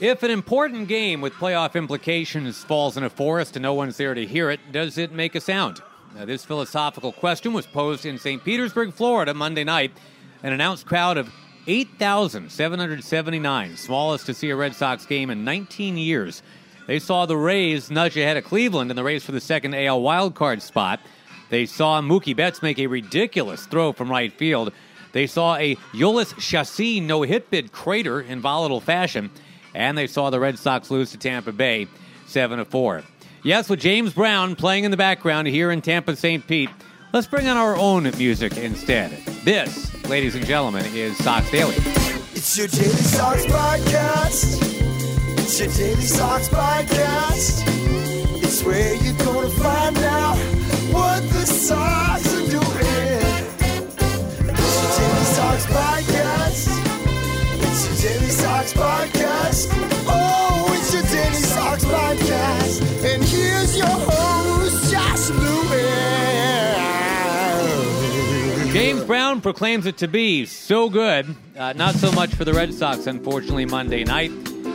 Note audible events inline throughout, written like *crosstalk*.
If an important game with playoff implications falls in a forest and no one's there to hear it, does it make a sound? Now, this philosophical question was posed in St. Petersburg, Florida, Monday night. An announced crowd of 8,779, smallest to see a Red Sox game in 19 years. They saw the Rays nudge ahead of Cleveland in the race for the second AL wildcard spot. They saw Mookie Betts make a ridiculous throw from right field. They saw a Jhoulys Chacin no hit bid crater in volatile fashion. And they saw the Red Sox lose to Tampa Bay 7 to 4. Yes, with James Brown playing in the background here in Tampa St. Pete, let's bring on our own music instead. This, ladies and gentlemen, is Sox Daily. It's your Daily Sox podcast. It's your Daily Sox podcast. It's where you're going to find out what the Sox Sox podcast. Oh, it's your Daily Sox podcast. And here's your host, Josh Lewin. James Brown proclaims it to be so good. Uh, not so much for the Red Sox, unfortunately, Monday night.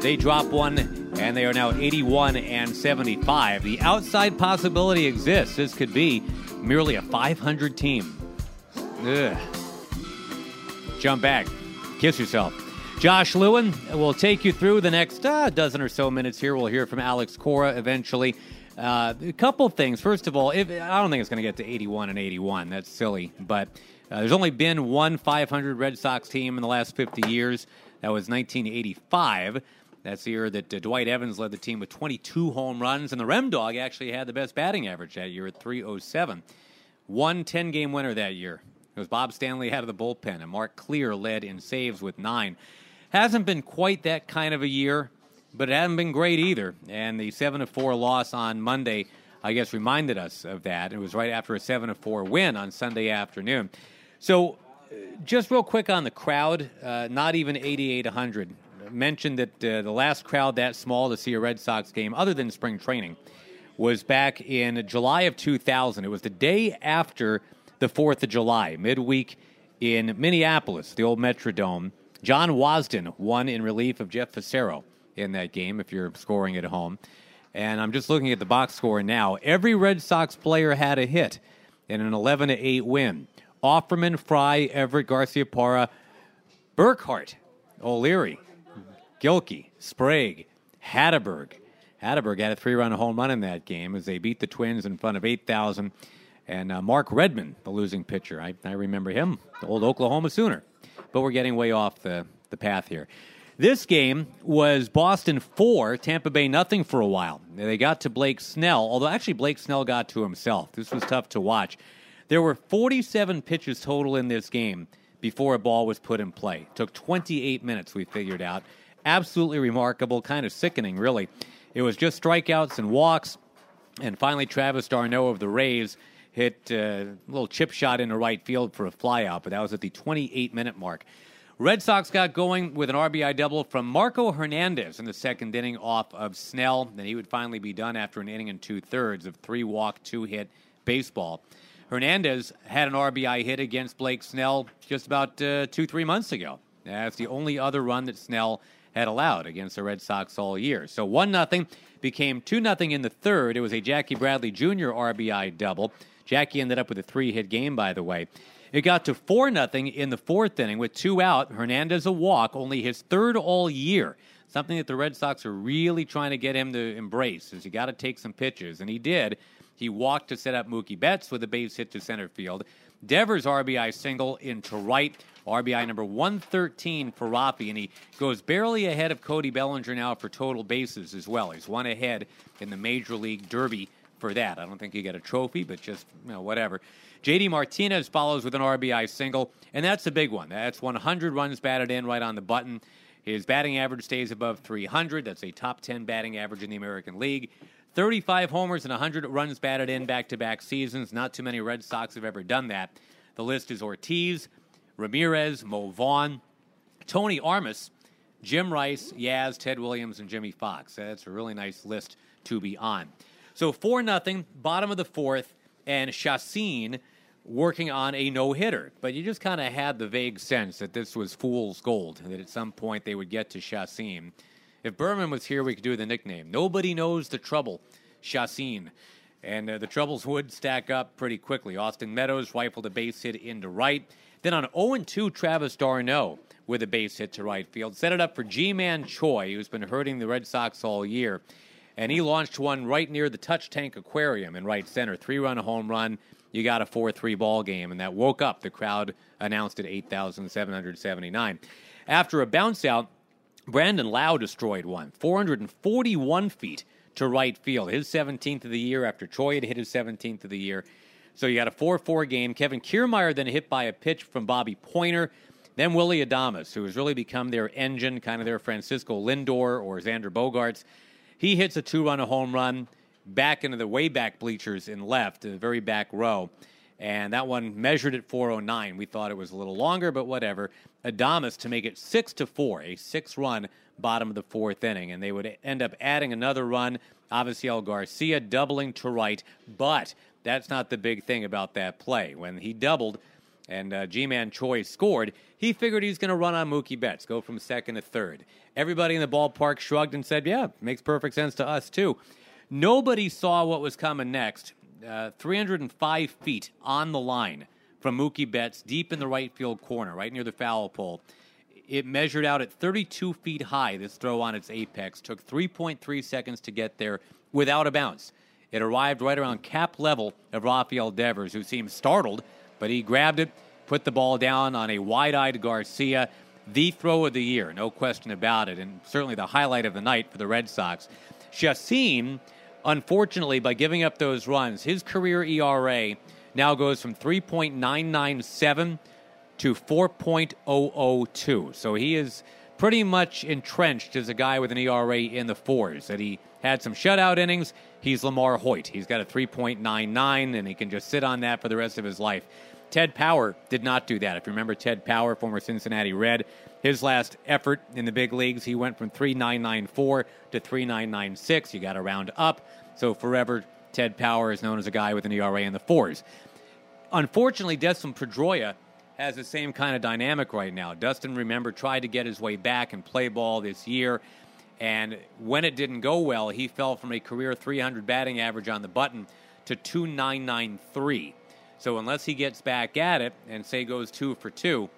They drop one, and they are now 81 and 75. The outside possibility exists. This could be merely a 500 team. Ugh. Jump back. Kiss yourself. Josh Lewin will take you through the next uh, dozen or so minutes here. We'll hear from Alex Cora eventually. Uh, a couple things. First of all, if, I don't think it's going to get to 81 and 81. That's silly. But uh, there's only been one 500 Red Sox team in the last 50 years. That was 1985. That's the year that uh, Dwight Evans led the team with 22 home runs, and the Rem Dog actually had the best batting average that year at 307. One 10 game winner that year. It was Bob Stanley out of the bullpen, and Mark Clear led in saves with nine. Hasn't been quite that kind of a year, but it hasn't been great either. And the 7 to 4 loss on Monday, I guess, reminded us of that. It was right after a 7 to 4 win on Sunday afternoon. So, uh, just real quick on the crowd, uh, not even 8,800. Mentioned that uh, the last crowd that small to see a Red Sox game, other than spring training, was back in July of 2000. It was the day after the 4th of July, midweek in Minneapolis, the old Metrodome. John Wasdin won in relief of Jeff Fassero in that game, if you're scoring at home. And I'm just looking at the box score now. Every Red Sox player had a hit in an 11 to 8 win. Offerman, Frye, Everett, Garciaparra, Burkhart, O'Leary, Gilkey, Sprague, Hatteberg. Hatteberg had a three run home run in that game as they beat the Twins in front of 8,000. And uh, Mark Redman, the losing pitcher. I, I remember him, the old Oklahoma Sooner. But we're getting way off the, the path here. This game was Boston 4, Tampa Bay nothing for a while. They got to Blake Snell, although actually Blake Snell got to himself. This was tough to watch. There were 47 pitches total in this game before a ball was put in play. It took 28 minutes, we figured out. Absolutely remarkable, kind of sickening, really. It was just strikeouts and walks. And finally, Travis d'Arnaud of the Rays hit uh, a little chip shot into right field for a flyout, but that was at the 28 minute mark. Red Sox got going with an RBI double from Marco Hernandez in the second inning off of Snell. Then he would finally be done after an inning and two thirds of three walk, two hit baseball. Hernandez had an RBI hit against Blake Snell just about uh, two, three months ago. That's the only other run that Snell had allowed against the Red Sox all year. So 1 0 became 2 0 in the third. It was a Jackie Bradley Jr. RBI double. Jackie ended up with a three hit game, by the way. It got to 4 0 in the fourth inning with two out. Hernandez a walk, only his third all year. Something that the Red Sox are really trying to get him to embrace is you got to take some pitches, and he did. He walked to set up Mookie Betts with a base hit to center field. Devers RBI single into right. RBI number 113 for Rafi, and he goes barely ahead of Cody Bellinger now for total bases as well. He's one ahead in the Major League Derby for that. I don't think you get a trophy, but just you know, whatever. JD Martinez follows with an RBI single, and that's a big one. That's 100 runs batted in right on the button. His batting average stays above 300. That's a top 10 batting average in the American League. 35 homers and 100 runs batted in back to back seasons. Not too many Red Sox have ever done that. The list is Ortiz, Ramirez, Mo Vaughn, Tony Armas, Jim Rice, Yaz, Ted Williams, and Jimmie Foxx. That's a really nice list to be on. So 4 nothing, bottom of the fourth, and Chacin working on a no hitter. But you just kind of had the vague sense that this was fool's gold, that at some point they would get to Chacin. If Berman was here, we could do the nickname. Nobody knows the trouble, Chacin. And uh, the troubles would stack up pretty quickly. Austin Meadows rifled a base hit into right. Then on 0 2, Travis d'Arnaud with a base hit to right field. Set it up for Ji Man Choi, who's been hurting the Red Sox all year. And he launched one right near the Touch Tank Aquarium in right center. Three run home run you got a 4 3 ball game, and that woke up the crowd announced at 8,779. After a bounce out, Brandon Lowe destroyed one, 441 feet to right field, his 17th of the year after Choi had hit his 17th of the year. So you got a 4 4 game. Kevin Kiermaier then hit by a pitch from Bobby Poyner. Then Willie Adames, who has really become their engine, kind of their Francisco Lindor or Xander Bogaerts. He hits a two run home run back into the way back bleachers in left, the very back row. And that one measured at 409. We thought it was a little longer, but whatever. Adames to make it 6 to 4, a six run bottom of the fourth inning. And they would end up adding another run. Avisail Garcia doubling to right. But that's not the big thing about that play. When he doubled and uh, Ji Man Choi scored, he figured he's going to run on Mookie Betts, go from second to third. Everybody in the ballpark shrugged and said, Yeah, makes perfect sense to us, too. Nobody saw what was coming next. Uh, 305 feet on the line from Mookie Betts, deep in the right field corner, right near the foul pole. It measured out at 32 feet high, this throw on its apex. Took 3.3 seconds to get there without a bounce. It arrived right around cap level of Rafael Devers, who seemed startled, but he grabbed it, put the ball down on a wide eyed Garcia. The throw of the year, no question about it, and certainly the highlight of the night for the Red Sox. Chacin Unfortunately, by giving up those runs, his career ERA now goes from 3.997 to 4.002. So he is pretty much entrenched as a guy with an ERA in the fours. That he had some shutout innings. He's LaMarr Hoyt. He's got a 3.99, and he can just sit on that for the rest of his life. Ted Power did not do that. If you remember Ted Power, former Cincinnati Red, his last effort in the big leagues, he went from 3.994 to 3.996. You got to round up. So forever, Ted Power is known as a guy with an ERA in the fours. Unfortunately, Dustin Pedroia has the same kind of dynamic right now. Dustin, remember, tried to get his way back and play ball this year. And when it didn't go well, he fell from a career 300 batting average on the button to 2993. So unless he gets back at it and say goes two for two,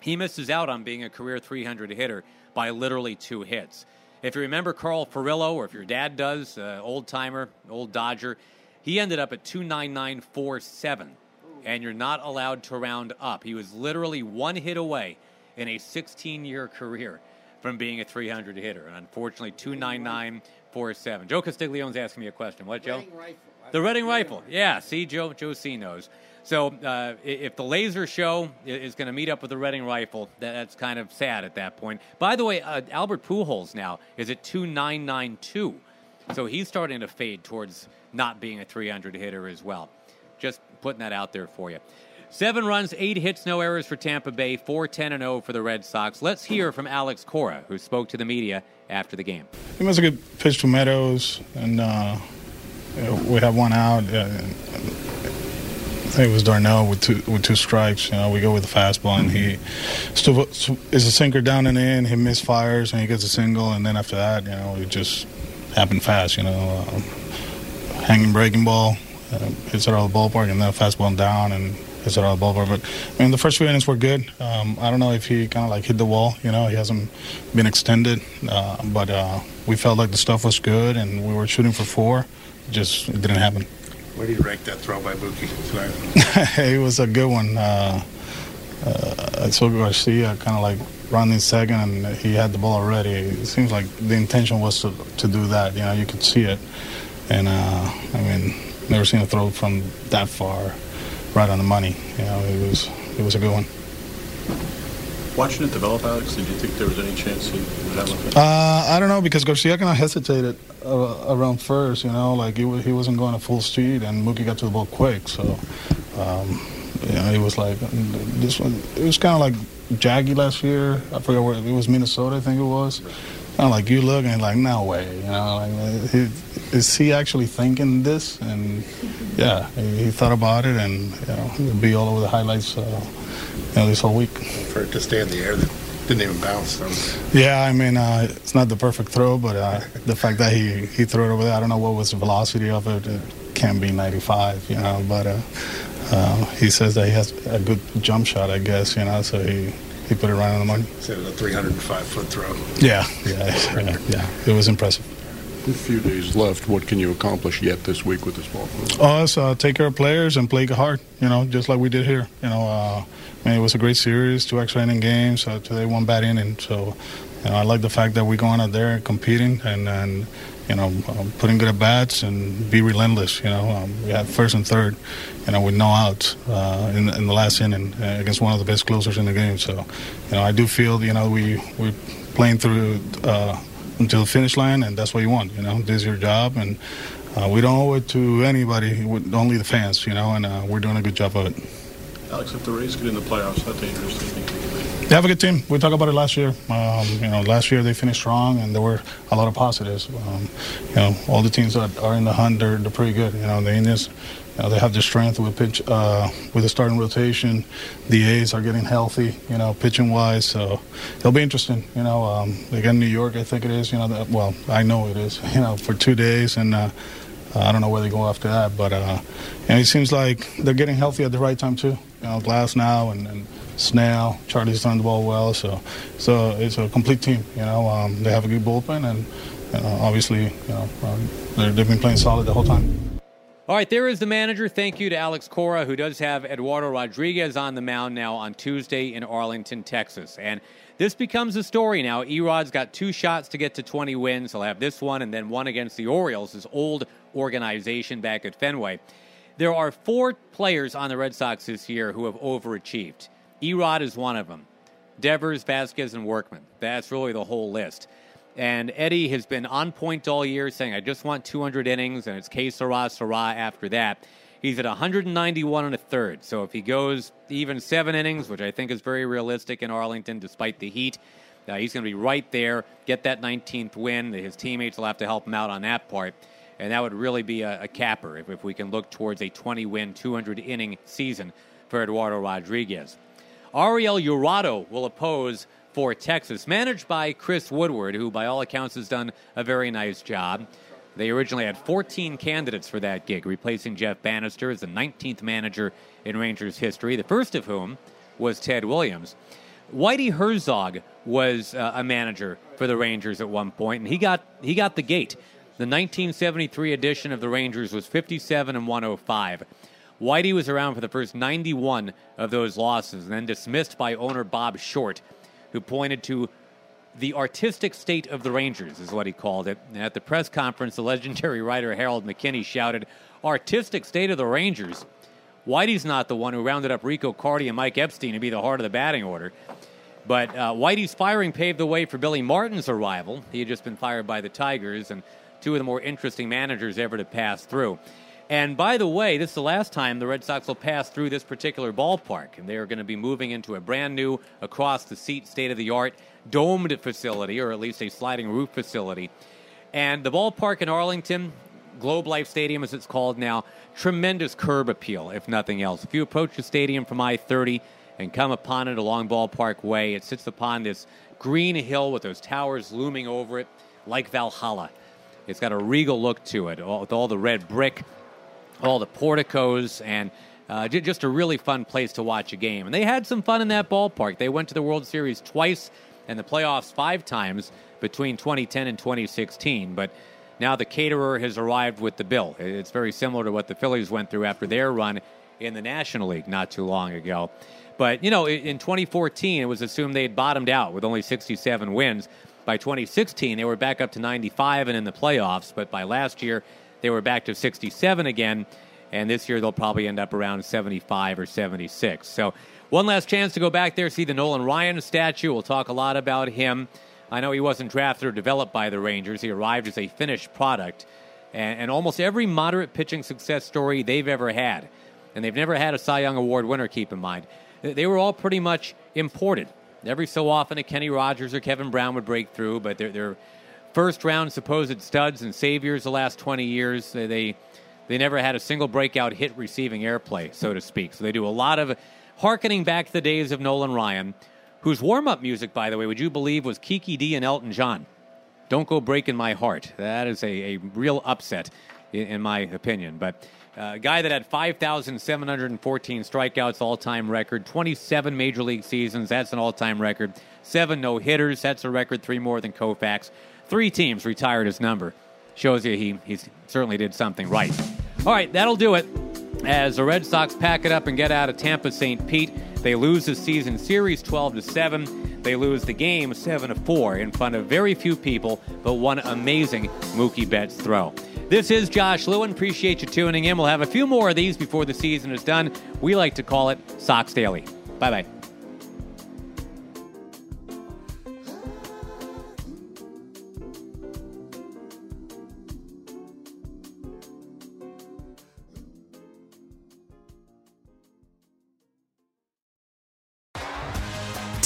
he misses out on being a career 300 hitter by literally two hits. If you remember Carl Furillo, or if your dad does, uh, old timer, old Dodger, he ended up at 29947, and you're not allowed to round up. He was literally one hit away in a 16 year career from being a 300 hitter, and unfortunately, 29947. Joe Castiglione's asking me a question. What, Joe? The Reading Rifle. Yeah, see, Joe, Joe C knows. So uh, if the laser show is going to meet up with the Reading Rifle, that's kind of sad at that point. By the way, uh, Albert Pujols now is at 2992. So he's starting to fade towards not being a 300 hitter as well. Just putting that out there for you. Seven runs, eight hits, no errors for Tampa Bay, 4 10 and 0 for the Red Sox. Let's hear from Alex Cora, who spoke to the media after the game. It was a good pitch to Meadows, and uh, we have one out. Uh, I think it was d'Arnaud with two with two strikes. You know, we go with the fastball, and he still is a sinker down and in. He misfires, and he gets a single, and then after that, you know, it just happened fast. You know, um, hanging breaking ball, uh, hits it out of the ballpark, and then fastball down and hits it out of the ballpark. But I mean, the first few innings were good. Um, I don't know if he kind of like hit the wall. You know, he hasn't been extended, uh, but uh, we felt like the stuff was good, and we were shooting for four. Just it didn't happen. Where do you rank that throw by Mookie tonight? *laughs* it was a good one. Uh, uh, I saw Garcia kind of like running second, and he had the ball already. It seems like the intention was to, to do that. You know, you could see it. And, uh, I mean, never seen a throw from that far right on the money. You know, it was, it was a good one. Watching it develop, Alex, did you think there was any chance he would have a Uh, I don't know because Garcia kind of hesitated uh, around first. You know, like he, he wasn't going at full speed, and Mookie got to the ball quick. So, um, you know, it was like this one. It was kind of like Jaggy last year. I forget where it was, Minnesota, I think it was. Of like you look and like, no way. You know, like is he actually thinking this? And yeah, he, thought about it, and you know, he'll be all over the highlights. Uh, you know, this whole week. For it to stay in the air that didn't even bounce. Was, Yeah, I mean, uh, it's not the perfect throw, but uh, the fact that he, he threw it over there, I don't know what was the velocity of it. It can't be 95, you know, but uh, uh, he says that he has a good jump shot, I guess, you know, so he, he put it right on the money. said it was a 305 foot throw. Yeah, yeah, yeah, yeah. It was impressive. A few days left. What can you accomplish yet this week with this ball club? Us uh, take care of players and play hard, you know, just like we did here. You know, uh, I mean, it was a great series, two extra inning games. Uh, today, one bad inning. So, you know, I like the fact that we're going out there and competing and, and you know, um, putting good at bats and be relentless. You know, um, we had first and third, you know, with no outs uh, in, in the last inning uh, against one of the best closers in the game. So, you know, I do feel, you know, we we're playing through. Uh, until the finish line, and that's what you want. You know, this is your job, and uh, we don't owe it to anybody, only the fans. You know, and uh, we're doing a good job of it. Alex, if the Rays get in the playoffs, how dangerous they have a good team. We talked about it last year. Um, you know, last year they finished strong, and there were a lot of positives. Um, you know, all the teams that are in the hunt, they're, they're pretty good. You know, the Indians, you know, they have the strength with pitch, uh, with the starting rotation. The A's are getting healthy. You know, pitching wise, so it'll be interesting. You know, um, got New York, I think it is. You know, that, well, I know it is. *laughs* You know, for two days, and uh, I don't know where they go after that, but uh, and it seems like they're getting healthy at the right time too. You know, Glasnow and, and Snell, Charlie's throwing the ball well, so so it's a complete team. You know, um, they have a good bullpen, and obviously, you know, um, they've been playing solid the whole time. All right, there is the manager. Thank you to Alex Cora, who does have Eduardo Rodriguez on the mound now on Tuesday in Arlington, Texas. And this becomes a story now. Erod's got two shots to get to 20 wins. He'll have this one and then one against the Orioles, his old organization back at Fenway. There are four players on the Red Sox this year who have overachieved. Erod is one of them. Devers, Vazquez, and Workman. That's really the whole list. And Eddie has been on point all year, saying, I just want 200 innings, and it's K Sarah Sarah after that. He's at 191 and a third. So if he goes even seven innings, which I think is very realistic in Arlington despite the heat, uh, he's going to be right there, get that 19th win. His teammates will have to help him out on that part. And that would really be a, a capper if, if we can look towards a 20 win, 200 inning season for Eduardo Rodriguez. Ariel Jurado will oppose for Texas, managed by Chris Woodward, who by all accounts has done a very nice job. They originally had 14 candidates for that gig, replacing Jeff Banister as the 19th manager in Rangers history, the first of whom was Ted Williams. Whitey Herzog was uh, a manager for the Rangers at one point, and he got he got the gate. The 1973 edition of the Rangers was 57 and 105. Whitey was around for the first 91 of those losses, and then dismissed by owner Bob Short, who pointed to the artistic state of the Rangers, is what he called it. And at the press conference, the legendary writer Harold McKinney shouted, Artistic state of the Rangers? Whitey's not the one who rounded up Rico Carty and Mike Epstein to be the heart of the batting order. But uh, Whitey's firing paved the way for Billy Martin's arrival. He had just been fired by the Tigers, and two of the more interesting managers ever to pass through. And by the way, this is the last time the Red Sox will pass through this particular ballpark. And they are going to be moving into a brand new, across the seat, state of the art, domed facility, or at least a sliding roof facility. And the ballpark in Arlington, Globe Life Stadium as it's called now, tremendous curb appeal, if nothing else. If you approach the stadium from I 30 and come upon it along Ballpark Way, it sits upon this green hill with those towers looming over it like Valhalla. It's got a regal look to it, with all the red brick, all the porticos, and uh, just a really fun place to watch a game. And they had some fun in that ballpark. They went to the World Series twice and the playoffs five times between 2010 and 2016. But now the caterer has arrived with the bill. It's very similar to what the Phillies went through after their run in the National League not too long ago. But, you know, in 2014, it was assumed they had bottomed out with only 67 wins. By 2016, they were back up to 95 and in the playoffs. But by last year, they were back to 67 again. And this year, they'll probably end up around 75 or 76. So One last chance to go back there, see the Nolan Ryan statue. We'll talk a lot about him. I know he wasn't drafted or developed by the Rangers. He arrived as a finished product. And, and almost every moderate pitching success story they've ever had, and they've never had a Cy Young Award winner, keep in mind, they were all pretty much imported. Every so often, a Kenny Rogers or Kevin Brown would break through, but they're, they're first round supposed studs and saviors the last 20 years. They, they, they never had a single breakout hit receiving airplay, so to speak. So they do a lot of harkening back to the days of Nolan Ryan, whose warm up music, by the way, would you believe was Kiki Dee and Elton John? Don't go breaking my heart. That is a, a real upset, in, in my opinion. But a uh, guy that had 5,714 strikeouts, all time record, 27 major league seasons, that's an all time record, seven no hitters, that's a record, three more than Koufax. Three teams retired his number. Shows you he, he certainly did something right. All right, that'll do it as the Red Sox pack it up and get out of Tampa St. Pete. They lose the season series 12 to 7. They lose the game 7 to 4 in front of very few people, but one amazing Mookie Betts throw. This is Josh Lewin. Appreciate you tuning in. We'll have a few more of these before the season is done. We like to call it Sox Daily. Bye bye.